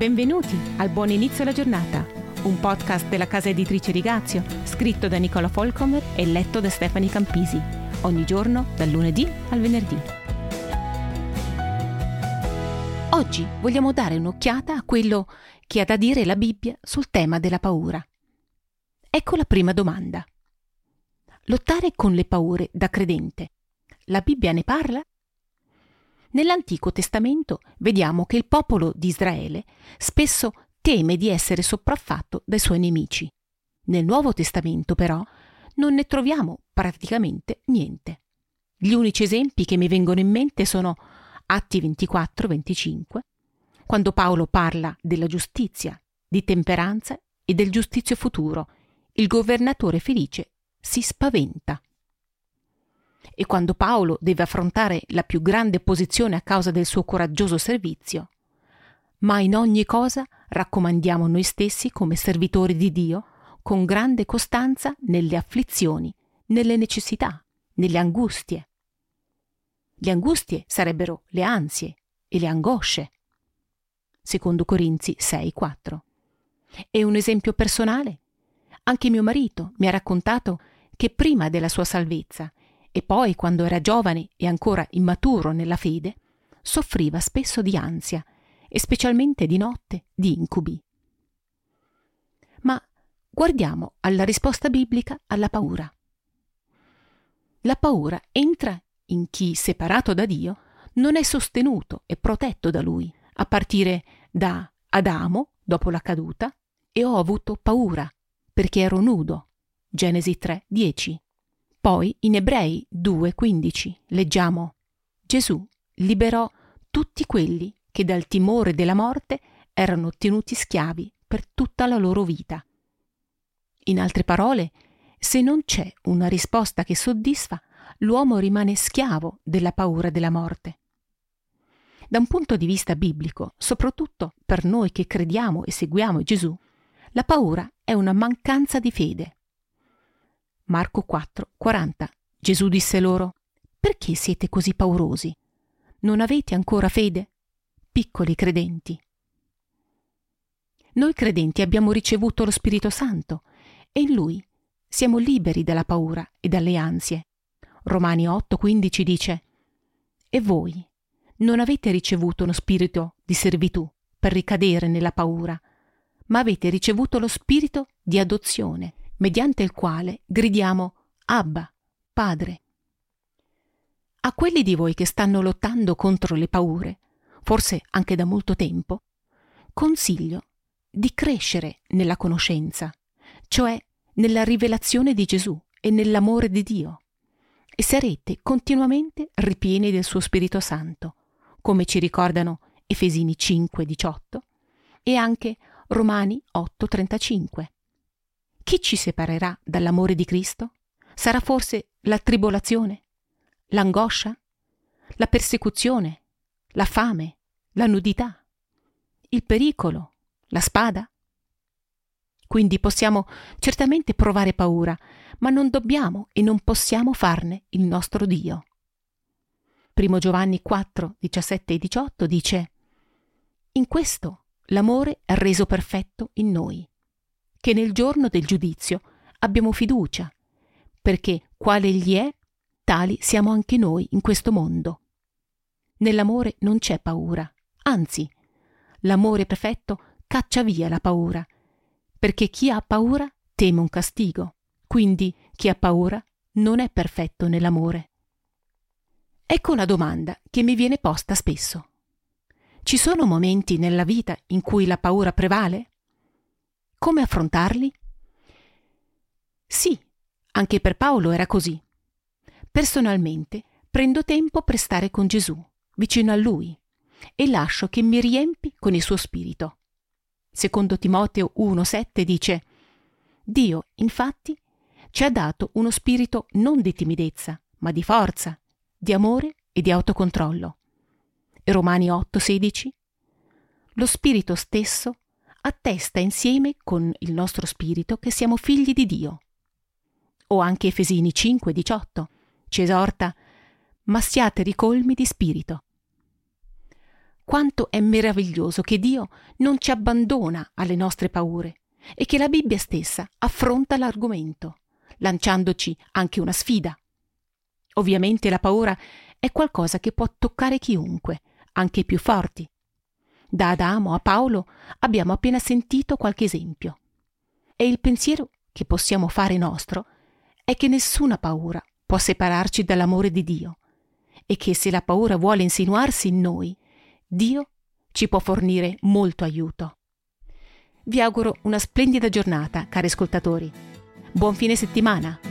Benvenuti al Buon Inizio alla Giornata, un podcast della casa editrice Rigazio, scritto da Nicola Folcomer e letto da Stefani Campisi, ogni giorno dal lunedì al venerdì. Oggi vogliamo dare un'occhiata a quello che ha da dire la Bibbia sul tema della paura. Ecco la prima domanda. Lottare con le paure da credente. La Bibbia ne parla? Nell'Antico Testamento vediamo che il popolo di Israele spesso teme di essere sopraffatto dai suoi nemici. Nel Nuovo Testamento, però, non ne troviamo praticamente niente. Gli unici esempi che mi vengono in mente sono Atti 24-25, quando Paolo parla della giustizia, di temperanza e del giustizio futuro, il governatore felice si spaventa e quando Paolo deve affrontare la più grande opposizione a causa del suo coraggioso servizio. Ma in ogni cosa raccomandiamo noi stessi come servitori di Dio con grande costanza nelle afflizioni, nelle necessità, nelle angustie. Le angustie sarebbero le ansie e le angosce. Secondo Corinzi 6:4. E un esempio personale? Anche mio marito mi ha raccontato che prima della sua salvezza e poi, quando era giovane e ancora immaturo nella fede, soffriva spesso di ansia e specialmente di notte di incubi. Ma guardiamo alla risposta biblica alla paura. La paura entra in chi, separato da Dio, non è sostenuto e protetto da Lui, a partire da Adamo, dopo la caduta, e ho avuto paura, perché ero nudo. Genesi 3, 10. Poi in Ebrei 2:15 leggiamo Gesù liberò tutti quelli che dal timore della morte erano tenuti schiavi per tutta la loro vita. In altre parole, se non c'è una risposta che soddisfa, l'uomo rimane schiavo della paura della morte. Da un punto di vista biblico, soprattutto per noi che crediamo e seguiamo Gesù, la paura è una mancanza di fede. Marco 4, 40. Gesù disse loro, Perché siete così paurosi? Non avete ancora fede? Piccoli credenti. Noi credenti abbiamo ricevuto lo Spirito Santo e in Lui siamo liberi dalla paura e dalle ansie. Romani 8:15 dice, E voi non avete ricevuto uno spirito di servitù per ricadere nella paura, ma avete ricevuto lo spirito di adozione mediante il quale gridiamo Abba, Padre. A quelli di voi che stanno lottando contro le paure, forse anche da molto tempo, consiglio di crescere nella conoscenza, cioè nella rivelazione di Gesù e nell'amore di Dio, e sarete continuamente ripieni del suo Spirito Santo, come ci ricordano Efesini 5, 18 e anche Romani 8, 35. Chi ci separerà dall'amore di Cristo? Sarà forse la tribolazione, l'angoscia, la persecuzione, la fame, la nudità, il pericolo, la spada? Quindi possiamo certamente provare paura, ma non dobbiamo e non possiamo farne il nostro Dio. Primo Giovanni 4, 17 e 18 dice In questo l'amore è reso perfetto in noi, che nel giorno del giudizio abbiamo fiducia, perché quale Egli è, tali siamo anche noi in questo mondo. Nell'amore non c'è paura, anzi, l'amore perfetto caccia via la paura, perché chi ha paura teme un castigo, quindi chi ha paura non è perfetto nell'amore. Ecco una domanda che mi viene posta spesso. Ci sono momenti nella vita in cui la paura prevale? Come affrontarli? Sì, anche per Paolo era così. Personalmente prendo tempo per stare con Gesù, vicino a Lui, e lascio che mi riempi con il suo spirito. Secondo Timoteo 1,7 dice: Dio, infatti, ci ha dato uno spirito non di timidezza, ma di forza, di amore e di autocontrollo. E Romani 8,16 Lo spirito stesso attesta insieme con il nostro spirito che siamo figli di Dio. O anche Efesini 5, 18 ci esorta, ma siate ricolmi di spirito. quanto è meraviglioso che Dio non ci abbandona alle nostre paure e che la Bibbia stessa affronta l'argomento, lanciandoci anche una sfida. Ovviamente la paura è qualcosa che può toccare chiunque, anche i più forti. Da Adamo a Paolo abbiamo appena sentito qualche esempio. E il pensiero che possiamo fare nostro è che nessuna paura può separarci dall'amore di Dio e che se la paura vuole insinuarsi in noi, Dio ci può fornire molto aiuto. Vi auguro una splendida giornata, cari ascoltatori. Buon fine settimana!